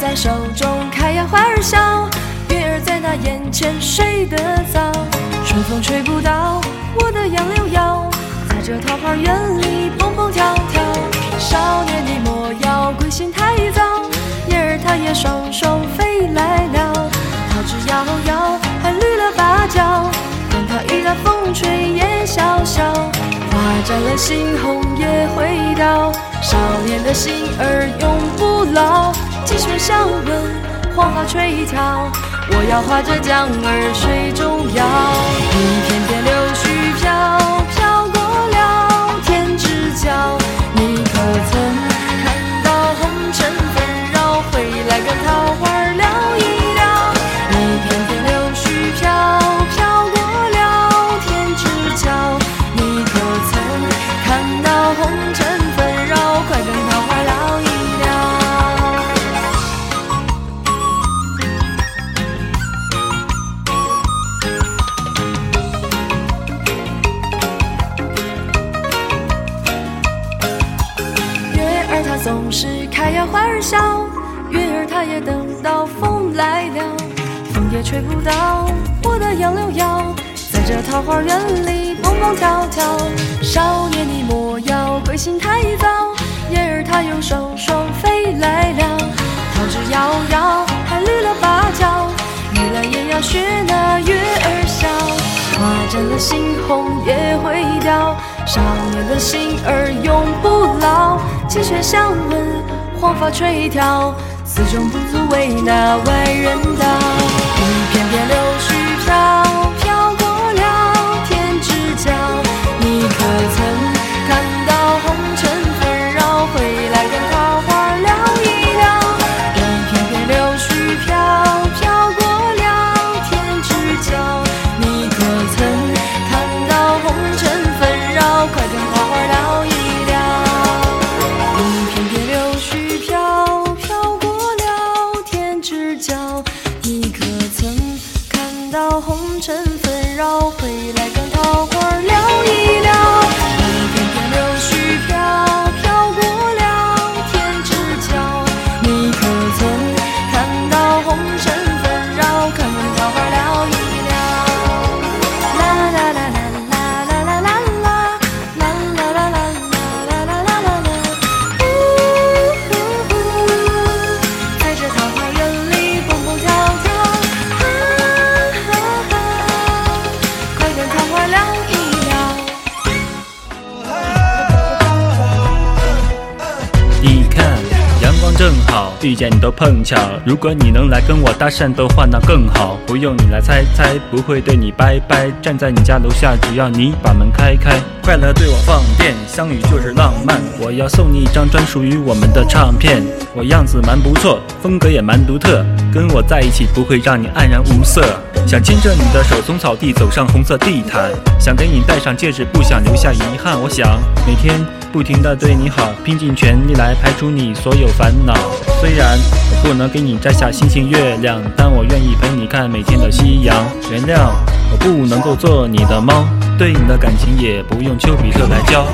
在手中开呀花儿笑，月儿在那眼前睡得早。春风吹不倒我的杨柳腰，在这桃花源里蹦蹦跳跳。少年你莫要归心太早，燕儿它也双双飞来了。桃枝摇摇，还绿了芭蕉，管它雨打风吹也潇潇。花绽了，猩红也会凋。少年的心儿永不老，鸡犬相闻，黄花垂髫。我要划着桨儿水中摇，一片片柳絮总是开呀花儿笑，月儿它也等到风来了，风也吹不倒我的杨柳腰，在这桃花源里蹦蹦跳跳。少年你莫要归心太早，燕儿它又双双飞来了，桃枝摇摇，还绿了芭蕉，玉兰也要学那月儿笑。花绽了，新红也会凋。少年的心儿永不老，鸡犬相闻，黄发垂髫，此中不足为那外人道。一片片柳絮遇见你都碰巧。如果你能来跟我搭讪的话，那更好。不用你来猜猜，不会对你拜拜。站在你家楼下，只要你把门开开。快乐对我放电，相遇就是浪漫。我要送你一张专属于我们的唱片。我样子蛮不错，风格也蛮独特，跟我在一起不会让你黯然无色。想牵着你的手从草地走上红色地毯，想给你戴上戒指，不想留下遗憾。我想每天不停地对你好，拼尽全力来排除你所有烦恼。虽然我不能给你摘下星星月亮，但我愿意陪你看每天的夕阳。原谅我不能够做你的猫，对你的感情也不用丘比特来教。